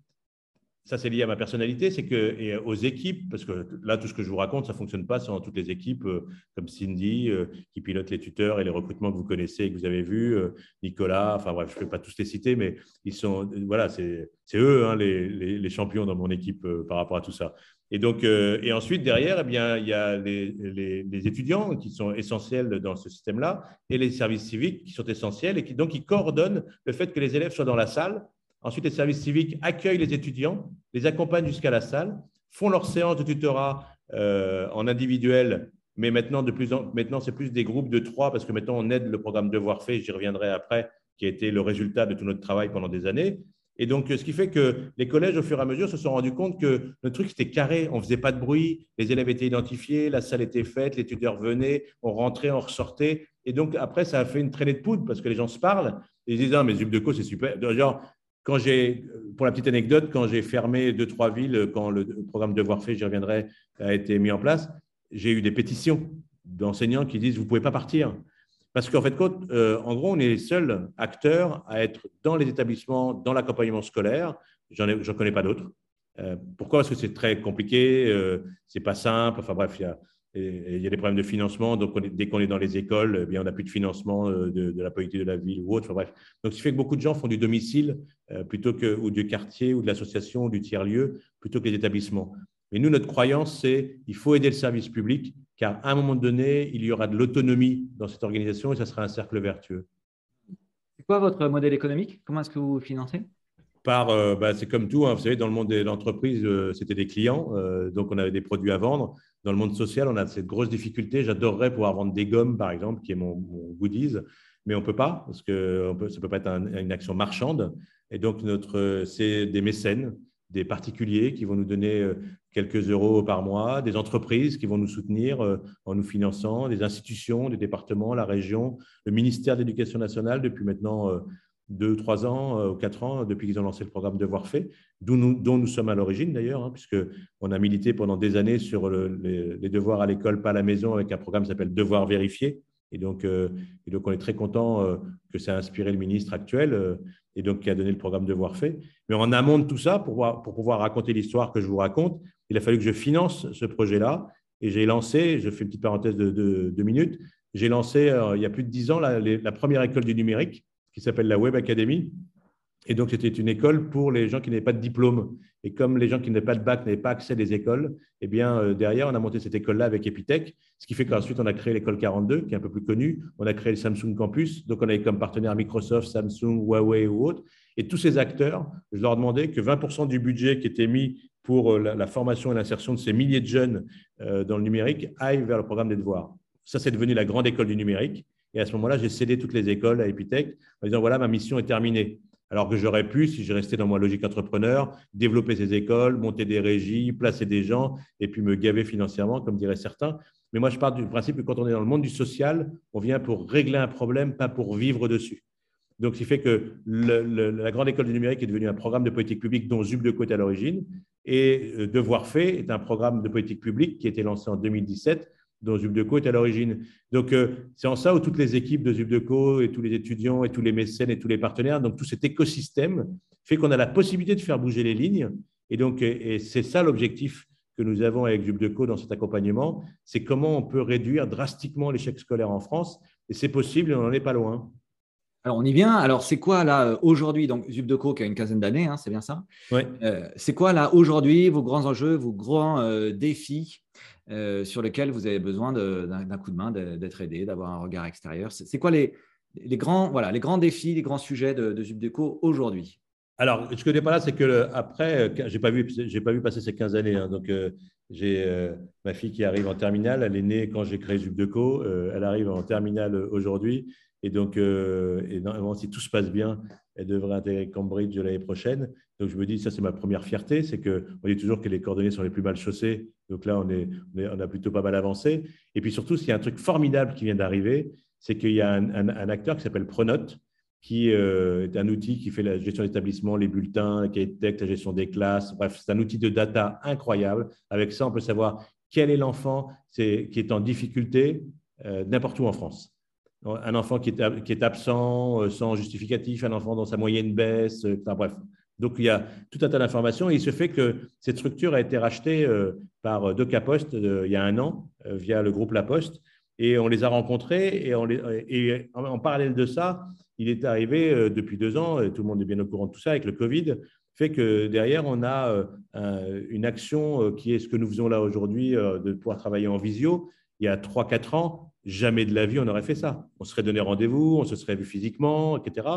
ça c'est lié à ma personnalité, c'est que, et aux équipes, parce que là, tout ce que je vous raconte, ça ne fonctionne pas sans toutes les équipes, euh, comme Cindy, euh, qui pilote les tuteurs et les recrutements que vous connaissez et que vous avez vus, euh, Nicolas, enfin bref, je ne vais pas tous les citer, mais ils sont, voilà, c'est eux hein, les, les, champions dans mon équipe par rapport à tout ça. Et donc, euh, et ensuite derrière, eh bien, il y a les, les, étudiants qui sont essentiels dans ce système-là et les services civiques qui sont essentiels et qui donc ils coordonnent le fait que les élèves soient dans la salle. Ensuite, les services civiques accueillent les étudiants, les accompagnent jusqu'à la salle, font leur séance de tutorat euh, en individuel, mais maintenant de plus en, maintenant c'est plus des groupes de trois parce que maintenant on aide le programme Devoir fait, j'y reviendrai après, qui a été le résultat de tout notre travail pendant des années. Et donc, ce qui fait que les collèges, au fur et à mesure, se sont rendus compte que le truc, c'était carré. On ne faisait pas de bruit, les élèves étaient identifiés, la salle était faite, les tuteurs venaient, on rentrait, on ressortait. Et donc, après, ça a fait une traînée de poudre parce que les gens se parlent. Et ils disent, ah, mais Zubdeco, c'est super. Genre, quand j'ai, pour la petite anecdote, quand j'ai fermé deux, trois villes, quand le programme Devoir fait, j'y reviendrai, a été mis en place, j'ai eu des pétitions d'enseignants qui disent vous ne pouvez pas partir. Parce qu'en fait, euh, en gros, on est les seuls acteurs à être dans les établissements, dans l'accompagnement scolaire. J'en connais pas d'autres. Euh, pourquoi? Parce que c'est très compliqué, euh, c'est pas simple. Enfin bref, il y a, des problèmes de financement. Donc, dès qu'on est dans les écoles, eh bien, on n'a plus de financement de, la politique de la ville ou autre. Enfin, bref. Donc, ce qui fait que beaucoup de gens font du domicile plutôt que, ou du quartier ou de l'association ou du tiers-lieu plutôt que les établissements. Mais nous, notre croyance, c'est qu'il faut aider le service public car à un moment donné, il y aura de l'autonomie dans cette organisation et ça sera un cercle vertueux. C'est quoi votre modèle économique? Comment est-ce que vous financez? Par, euh, bah, c'est comme tout, hein, vous savez, dans le monde de l'entreprise, euh, c'était des clients, euh, donc on avait des produits à vendre. Dans le monde social, on a cette grosse difficulté. J'adorerais pouvoir vendre des gommes, par exemple, qui est mon, goodies, mais on ne peut pas, parce que ça ne peut pas être une action marchande. Et donc, notre, c'est des mécènes, des particuliers qui vont nous donner quelques euros par mois, des entreprises qui vont nous soutenir en nous finançant, des institutions, des départements, la région, le ministère de l'Éducation nationale depuis maintenant deux, trois ans euh, quatre ans depuis qu'ils ont lancé le programme Devoir fait, dont nous, sommes à l'origine d'ailleurs, hein, puisqu'on a milité pendant des années sur les, devoirs à l'école, pas à la maison, avec un programme qui s'appelle Devoir vérifié. Et donc, euh, et donc, on est très content euh, que ça a inspiré le ministre actuel et donc qui a donné le programme Devoir fait. Mais en amont de tout ça, pour, pouvoir, raconter l'histoire que je vous raconte, il a fallu que je finance ce projet-là. Et j'ai lancé, je fais une petite parenthèse de deux minutes, j'ai lancé il y a plus de dix ans la première école du numérique qui s'appelle la Web Academy. Et donc, c'était une école pour les gens qui n'avaient pas de diplôme. Et comme les gens qui n'avaient pas de bac n'avaient pas accès à des écoles, eh bien, euh, derrière, on a monté cette école-là avec Epitech, ce qui fait qu'ensuite, on a créé l'école 42, qui est un peu plus connue. On a créé le Samsung Campus. Donc, on avait comme partenaire Microsoft, Samsung, Huawei ou autres. Et tous ces acteurs, je leur demandais que 20% du budget qui était mis pour euh, la, formation et l'insertion de ces milliers de jeunes euh, dans le numérique aille vers le programme des devoirs. Ça, c'est devenu la grande école du numérique. Et à ce moment-là, j'ai cédé toutes les écoles à Epitech en disant voilà, ma mission est terminée. Alors que j'aurais pu, si je restais dans ma logique entrepreneur, développer ces écoles, monter des régies, placer des gens et puis me gaver financièrement, comme diraient certains. Mais moi, je pars du principe que quand on est dans le monde du social, on vient pour régler un problème, pas pour vivre dessus. Donc, ce qui fait que la Grande École du numérique est devenue un programme de politique publique dont Zub de Côte à l'origine. Et euh, Devoir fait est un programme de politique publique qui a été lancé en 2017 dont Zubdeco est à l'origine. Donc, euh, c'est en ça où toutes les équipes de Zubdeco et tous les étudiants et tous les mécènes et tous les partenaires, donc tout cet écosystème fait qu'on a la possibilité de faire bouger les lignes. Et donc, et c'est ça l'objectif que nous avons avec Zubdeco dans cet accompagnement, c'est comment on peut réduire drastiquement l'échec scolaire en France. Et c'est possible, on n'en est pas loin. Alors, on y vient. Alors, c'est quoi là aujourd'hui Donc, Zubdeco qui a une quinzaine d'années, hein, c'est bien ça? Euh, c'est quoi là aujourd'hui vos grands enjeux, vos grands euh, défis? Euh, sur lesquels vous avez besoin d'un coup de main, d'être aidé, d'avoir un regard extérieur C'est quoi les, les, grands, voilà, les grands défis, les grands sujets de, de Zubdeco aujourd'hui? Alors, ce que je pas là, c'est que après, je n'ai pas, vu, pas vu passer ces 15 années. Hein. donc, euh, j'ai euh, ma fille qui arrive en terminale. Elle est née quand j'ai créé Zubdeco. elle arrive en terminale aujourd'hui. Et donc, normalement, si tout se passe bien, elle devrait intégrer Cambridge l'année prochaine. Donc, je me dis, ça, c'est ma première fierté, c'est qu'on dit toujours que les coordonnées sont les plus mal chaussées. Donc là, on, est, on, a plutôt pas mal avancé. Et puis surtout, s'il y a un truc formidable qui vient d'arriver, c'est qu'il y a un, acteur qui s'appelle Pronote, qui euh, est un outil qui fait la gestion d'établissement, les bulletins, qui détecte la gestion des classes. Bref, c'est un outil de data incroyable. Avec ça, on peut savoir quel est l'enfant qui est en difficulté euh, n'importe où en France un enfant qui est, absent euh, sans justificatif, un enfant dont sa moyenne baisse, euh, enfin, bref. Donc, il y a tout un tas d'informations et il se fait que cette structure a été rachetée euh, par Doca Post il y a un an via le groupe La Poste et on les a rencontrés et, et en parallèle de ça, il est arrivé depuis deux ans, et tout le monde est bien au courant de tout ça avec le Covid, fait que derrière, on a une action qui est ce que nous faisons là aujourd'hui, de pouvoir travailler en visio. Il y a trois, quatre ans, Jamais de la vie on aurait fait ça. On serait donné rendez-vous, on se serait vu physiquement, etc.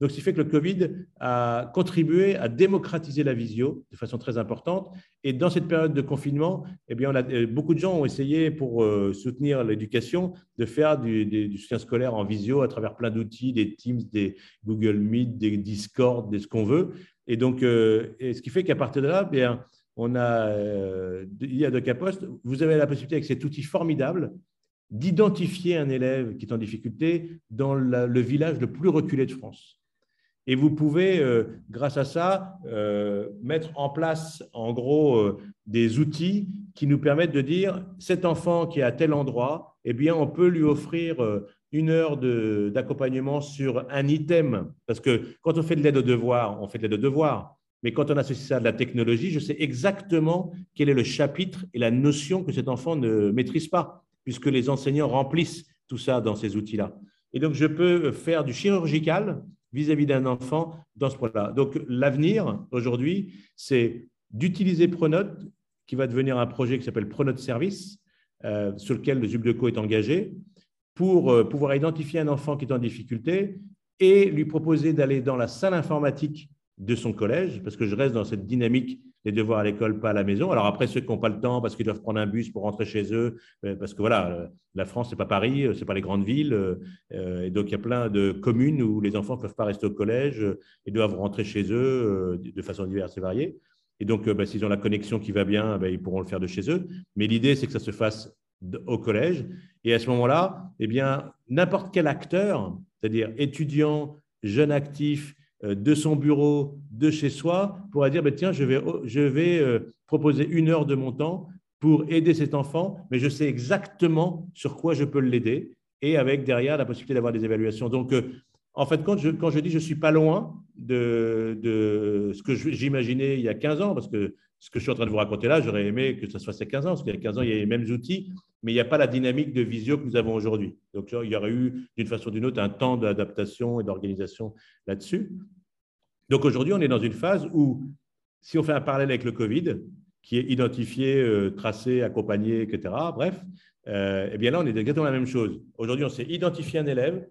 Donc, ce qui fait que le Covid a contribué à démocratiser la visio de façon très importante. Et dans cette période de confinement, eh bien, euh, beaucoup de gens ont essayé, pour euh, soutenir l'éducation, de faire du, soutien scolaire en visio à travers plein d'outils, des Teams, des Google Meet, des Discord, des ce qu'on veut. Et donc, euh, ce qui fait qu'à partir de là, eh bien, on a, il y a de Capost, vous avez la possibilité avec cet outil formidable d'identifier un élève qui est en difficulté dans le village le plus reculé de France. Et vous pouvez, euh, grâce à ça, euh, mettre en place, en gros, euh, des outils qui nous permettent de dire cet enfant qui est à tel endroit eh bien, on peut lui offrir une heure d'accompagnement sur un item. Parce que quand on fait de l'aide aux devoirs, on fait de l'aide aux devoirs. Mais quand on associe ça à de la technologie, je sais exactement quel est le chapitre et la notion que cet enfant ne maîtrise pas, puisque les enseignants remplissent tout ça dans ces outils-là. Et donc, je peux faire du chirurgical vis-à-vis d'un enfant dans ce point-là. Donc, l'avenir, aujourd'hui, c'est d'utiliser Pronote, qui va devenir un projet qui s'appelle Pronote Service, euh, sur lequel le ZUBDECO est engagé, pour euh, pouvoir identifier un enfant qui est en difficulté et lui proposer d'aller dans la salle informatique de son collège, parce que je reste dans cette dynamique des devoirs à l'école, pas à la maison. Alors après, ceux qui n'ont pas le temps parce qu'ils doivent prendre un bus pour rentrer chez eux, euh, parce que voilà, euh, la France, c'est pas Paris, euh, c'est pas les grandes villes, et donc il y a plein de communes où les enfants ne peuvent pas rester au collège et doivent rentrer chez eux de façon diverse et variée. Et donc, bah, s'ils ont la connexion qui va bien, bah, ils pourront le faire de chez eux. Mais l'idée, c'est que ça se fasse au collège. Et à ce moment-là, eh bien, n'importe quel acteur, c'est-à-dire étudiant, jeune actif, de son bureau, de chez soi, pourra dire, ben, tiens, je vais, je vais euh, proposer une heure de mon temps pour aider cet enfant, mais je sais exactement sur quoi je peux l'aider, et avec derrière la possibilité d'avoir des évaluations. Donc, euh, en fait, quand je, quand je dis je ne suis pas loin de, de ce que j'imaginais il y a 15 ans, parce que ce que je suis en train de vous raconter là, j'aurais aimé que il y a 15 ans, parce qu'il y a 15 ans, il y a les mêmes outils, mais il n'y a pas la dynamique de visio que nous avons aujourd'hui. Donc, il y aurait eu, d'une façon ou d'une autre, un temps d'adaptation et d'organisation là-dessus. Donc, aujourd'hui, on est dans une phase où, si on fait un parallèle avec le Covid, qui est identifié, euh, tracé, accompagné, etc., bref, euh, eh bien là, on est exactement la même chose. Aujourd'hui, on sait identifier un élève,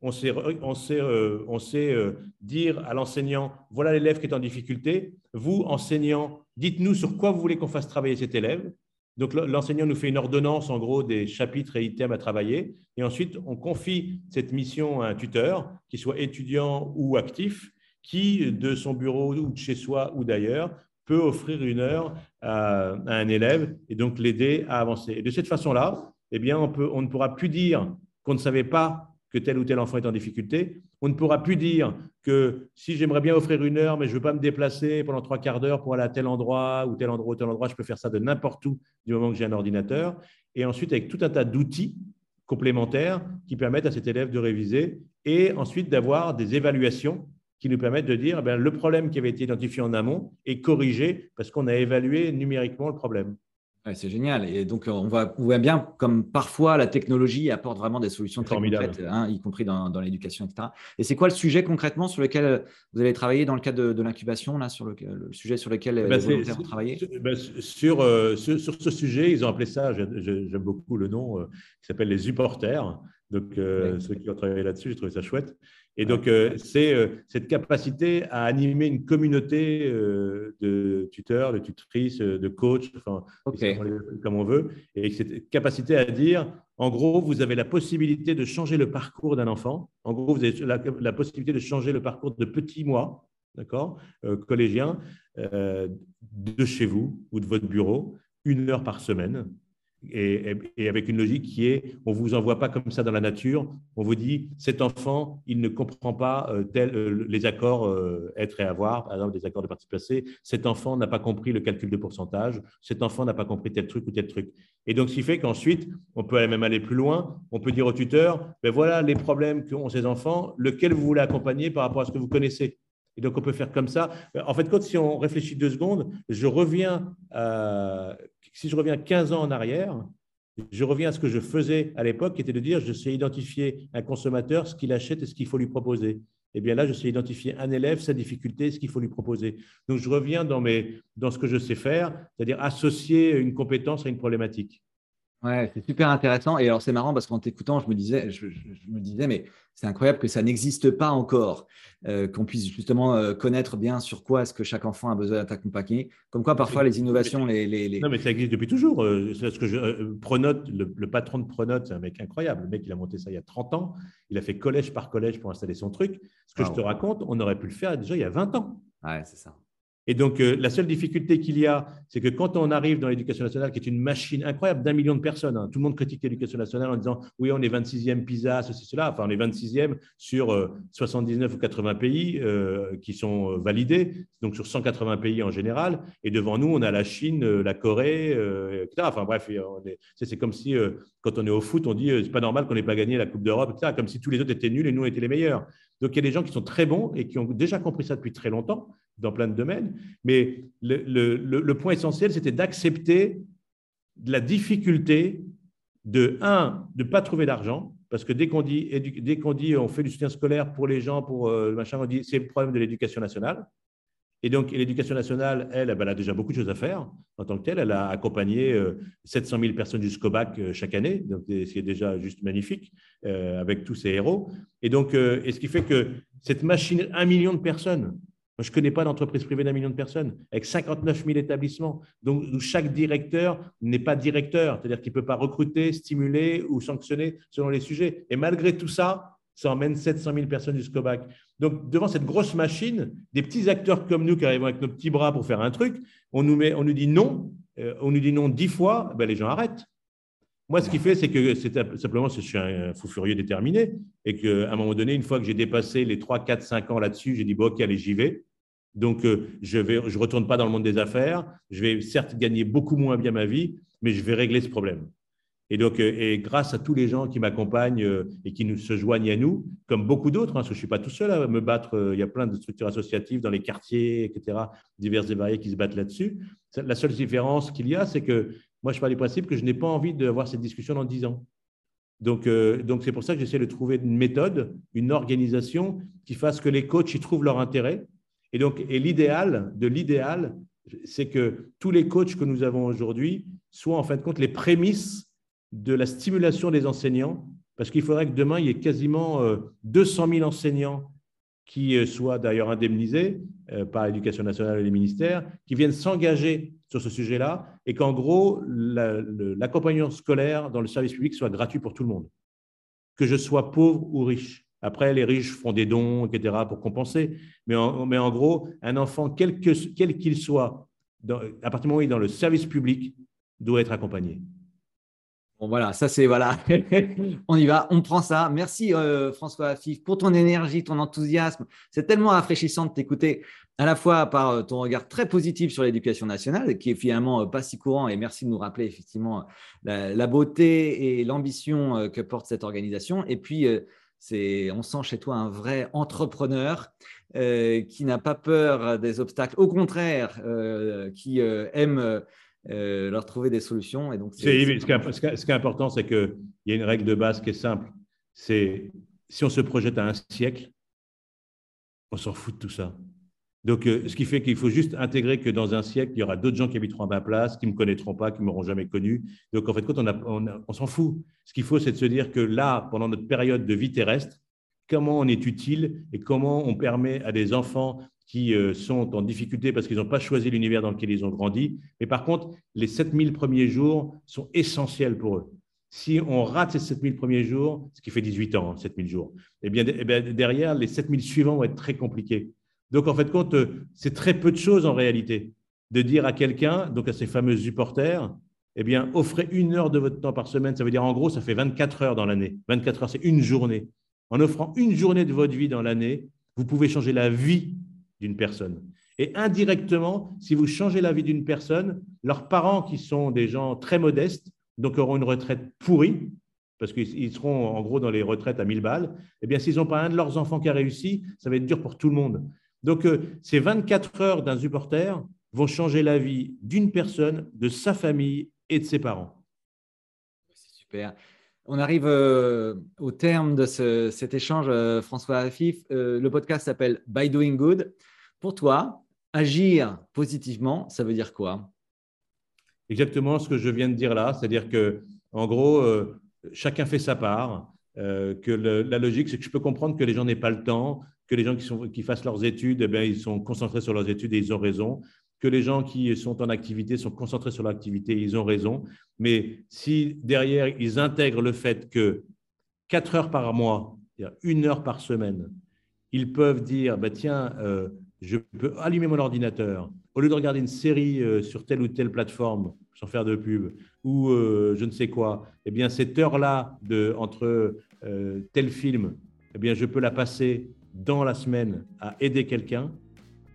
on sait, on sait, euh, on sait dire à l'enseignant, voilà l'élève qui est en difficulté, vous, enseignant, dites-nous sur quoi vous voulez qu'on fasse travailler cet élève. Donc, l'enseignant nous fait une ordonnance, en gros, des chapitres et items à travailler. Et ensuite, on confie cette mission à un tuteur, qui soit étudiant ou actif, qui, de son bureau ou de chez soi ou d'ailleurs, peut offrir une heure à, un élève et donc l'aider à avancer. Et de cette façon-là, eh bien, on ne pourra plus dire qu'on ne savait pas que tel ou tel enfant est en difficulté. On ne pourra plus dire que si j'aimerais bien offrir une heure, mais je ne veux pas me déplacer pendant trois quarts d'heure pour aller à tel endroit ou tel endroit ou tel endroit, je peux faire ça de n'importe où du moment que j'ai un ordinateur. Et ensuite, avec tout un tas d'outils complémentaires qui permettent à cet élève de réviser et ensuite d'avoir des évaluations qui nous permettent de dire eh le problème qui avait été identifié en amont est corrigé parce qu'on a évalué numériquement le problème c'est génial. Et donc, on voit, on voit, bien comme parfois la technologie apporte vraiment des solutions très concrètes, hein, y compris dans, dans l'éducation, etc. Et c'est quoi le sujet concrètement sur lequel vous allez travailler dans le cadre de, l'incubation, là, sur le, sujet sur lequel eh ben, les volontaires vont travailler ben, sur, euh, sur, ce sujet, ils ont appelé ça, j'aime beaucoup le nom, euh, qui s'appelle les supporters. Donc, euh, ceux qui ont travaillé là-dessus, j'ai trouvé ça chouette. Et donc, euh, c'est euh, cette capacité à animer une communauté euh, de tuteurs, de tutrices, de coachs, enfin, comme on veut, et cette capacité à dire, en gros, vous avez la possibilité de changer le parcours d'un enfant. En gros, vous avez la, possibilité de changer le parcours de petits mois, d'accord, collégien, de chez vous ou de votre bureau, une heure par semaine, et, avec une logique qui est on ne vous envoie pas comme ça dans la nature, on vous dit cet enfant, il ne comprend pas euh, euh, les accords euh, être et avoir, par exemple des accords de partie passée, cet enfant n'a pas compris le calcul de pourcentage, cet enfant n'a pas compris tel truc ou tel truc. Et donc, ce qui fait qu'ensuite, on peut même aller plus loin, on peut dire au tuteur, ben voilà les problèmes qu'ont ces enfants, lequel vous voulez accompagner par rapport à ce que vous connaissez? Et donc, on peut faire comme ça. En fait, quand si on réfléchit deux secondes, je reviens à si je reviens 15 ans en arrière, je reviens à ce que je faisais à l'époque, qui était de dire je sais identifier un consommateur, ce qu'il achète et ce qu'il faut lui proposer. Et eh bien là, je sais identifier un élève, sa difficulté, ce qu'il faut lui proposer. Donc, je reviens dans, ce que je sais faire, c'est-à-dire associer une compétence à une problématique. Ouais, c'est super intéressant. Et alors, c'est marrant parce qu'en t'écoutant, je me disais, je, me disais, mais c'est incroyable que ça n'existe pas encore, euh, qu'on puisse justement euh, connaître bien sur quoi est-ce que chaque enfant a besoin d'être accompagné. Comme quoi, parfois, les innovations, les, les, Non, mais ça existe depuis toujours. Euh, ce que je, Pronote, le, patron de Pronote, c'est un mec incroyable. Le mec, il a monté ça il y a 30 ans. Il a fait collège par collège pour installer son truc. Ce que je te raconte, on aurait pu le faire déjà il y a 20 ans. Ouais, c'est ça. Et donc, euh, la seule difficulté qu'il y a, c'est que quand on arrive dans l'éducation nationale, qui est une machine incroyable d'un million de personnes, hein, tout le monde critique l'éducation nationale en disant oui, on est 26e PISA, ceci, cela, enfin, on est 26e sur 79 euh, ou 80 pays euh, qui sont validés, donc sur 180 pays en général. Et devant nous, on a la Chine, la Corée, etc. Enfin, bref, c'est comme si, quand on est au foot, on dit c'est pas normal qu'on n'ait pas gagné la Coupe d'Europe, etc., comme si tous les autres étaient nuls et nous, on était les meilleurs. Donc, il y a des gens qui sont très bons et qui ont déjà compris ça depuis très longtemps dans plein de domaines. Mais le, point essentiel, c'était d'accepter la difficulté de, un, de ne pas trouver d'argent, parce que dès qu'on dit, on fait du soutien scolaire pour les gens, pour euh, machin, on dit c'est le problème de l'éducation nationale. Et donc, l'éducation nationale, elle, elle, a déjà beaucoup de choses à faire en tant que telle. Elle a accompagné 700 euh, 000 personnes jusqu'au bac euh, chaque année, donc c'est déjà juste magnifique avec tous ces héros. Et donc, et ce qui fait que cette machine, un million de personnes, je ne connais pas d'entreprise privée d'un million de personnes, avec 59 000 établissements, donc où chaque directeur n'est pas directeur, c'est-à-dire qu'il ne peut pas recruter, stimuler ou sanctionner selon les sujets. Et malgré tout ça, ça emmène 700 000 personnes jusqu'au bac. Donc, devant cette grosse machine, des petits acteurs comme nous qui arrivent avec nos petits bras pour faire un truc, on nous, met, on nous dit non, euh, on nous dit non dix fois, ben les gens arrêtent. Moi, ce qui fait, c'est que c'est simplement je suis un fou furieux déterminé et qu'à un moment donné, une fois que j'ai dépassé les 3, 4, 5 ans là-dessus, j'ai dit, bon, ok, allez, j'y vais. Donc, euh, je ne je retourne pas dans le monde des affaires. Je vais certes gagner beaucoup moins bien ma vie, mais je vais régler ce problème. Et donc, euh, et grâce à tous les gens qui m'accompagnent euh, et qui nous, se joignent à nous, comme beaucoup d'autres, hein, parce que je ne suis pas tout seul à me battre, il y a plein de structures associatives dans les quartiers, etc., diverses et variées qui se battent là-dessus. La seule différence qu'il y a, c'est que moi, je parle du principe que je n'ai pas envie d'avoir cette discussion dans dix ans. Donc, donc c'est pour ça que j'essaie de trouver une méthode, une organisation qui fasse que les coachs y trouvent leur intérêt, et donc, et l'idéal de l'idéal, c'est que tous les coachs que nous avons aujourd'hui soient en fin de compte les prémices de la stimulation des enseignants, parce qu'il faudrait que demain, il y ait quasiment 200 euh, 000 enseignants qui euh, soient d'ailleurs indemnisés euh, par l'éducation nationale et les ministères, qui viennent s'engager sur ce sujet-là, et qu'en gros, l'accompagnement scolaire dans le service public soit gratuit pour tout le monde, que je sois pauvre ou riche. Après, les riches font des dons, etc., pour compenser. Mais en, mais en gros, un enfant, quel qu'il soit, à partir du moment où il est dans le service public, doit être accompagné. Voilà, ça c'est voilà. [LAUGHS] on y va, on prend ça. Merci euh, François Afif pour ton énergie, ton enthousiasme. C'est tellement rafraîchissant de t'écouter à la fois par euh, ton regard très positif sur l'éducation nationale, qui est finalement euh, pas si courant, et merci de nous rappeler effectivement la beauté et l'ambition que porte cette organisation, et puis on sent chez toi un vrai entrepreneur qui n'a pas peur des obstacles, au contraire, qui euh, leur trouver des solutions. Et donc, ce, qui est, important, c'est qu'il y a une règle de base qui est simple. C'est si on se projette à un siècle, on s'en fout de tout ça. Donc, euh, ce qui fait qu'il faut juste intégrer que dans un siècle, il y aura d'autres gens qui habiteront à ma place, qui ne me connaîtront pas, qui ne m'auront jamais connu. Donc, en fait, quand on, on, s'en fout. Ce qu'il faut, c'est de se dire que là, pendant notre période de vie terrestre, comment on est utile et comment on permet à des enfants qui euh, sont en difficulté parce qu'ils n'ont pas choisi l'univers dans lequel ils ont grandi. Mais par contre, les 7000 premiers jours sont essentiels pour eux. Si on rate ces 7000 premiers jours, ce qui fait 18 ans, 7000 hein, jours, eh bien, eh bien derrière, les 7000 suivants vont être très compliqués. Donc, en fait, compte, euh, c'est très peu de choses en réalité de dire à quelqu'un, donc à ces fameux supporters, eh bien, offrez une heure de votre temps par semaine. Ça veut dire, en gros, ça fait 24 heures dans l'année. 24 heures, c'est une journée. En offrant une journée de votre vie dans l'année, vous pouvez changer la vie d'une personne. Et indirectement, si vous changez la vie d'une personne, leurs parents, qui sont des gens très modestes, donc auront une retraite pourrie, parce qu'ils seront en gros dans les retraites à 1000 balles, eh bien, s'ils n'ont pas un de leurs enfants qui a réussi, ça va être dur pour tout le monde. Donc, euh, ces 24 heures d'un supporter vont changer la vie d'une personne, de sa famille et de ses parents. C'est super. On arrive euh, au terme de cet échange, euh, François Afif. le podcast s'appelle By Doing Good. Pour toi, agir positivement, ça veut dire quoi? Exactement ce que je viens de dire là, c'est-à-dire que, en gros, chacun fait sa part. que la logique, c'est que je peux comprendre que les gens n'aient pas le temps, que les gens qui, qui fassent leurs études, eh ils sont concentrés sur leurs études et ils ont raison. Que les gens qui sont en activité sont concentrés sur leur activité, ils ont raison. Mais si derrière, ils intègrent le fait que 4 heures par mois, une heure par semaine, ils peuvent dire, bah, tiens, euh, je peux allumer mon ordinateur. Au lieu de regarder une série euh, sur telle ou telle plateforme, sans faire de pub, ou euh, je ne sais quoi, eh bien, cette heure-là entre euh, tel film, eh bien, je peux la passer dans la semaine à aider quelqu'un.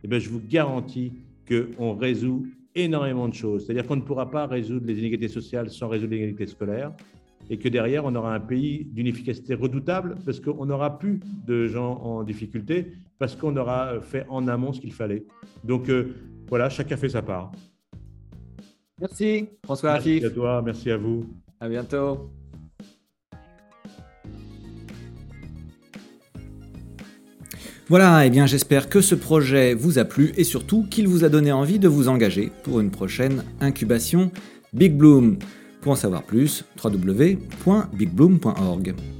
Eh bien, je vous garantis qu'on résout énormément de choses. C'est-à-dire qu'on ne pourra pas résoudre les inégalités sociales sans résoudre les inégalités scolaires et que derrière, on aura un pays d'une efficacité redoutable parce qu'on n'aura plus de gens en difficulté, parce qu'on aura fait en amont ce qu'il fallait. Donc euh, voilà, chacun fait sa part. Merci François Merci à toi, merci à vous. À bientôt. Voilà, et eh bien j'espère que ce projet vous a plu et surtout qu'il vous a donné envie de vous engager pour une prochaine incubation Big Bloom. Pour en savoir plus, www.bigbloom.org.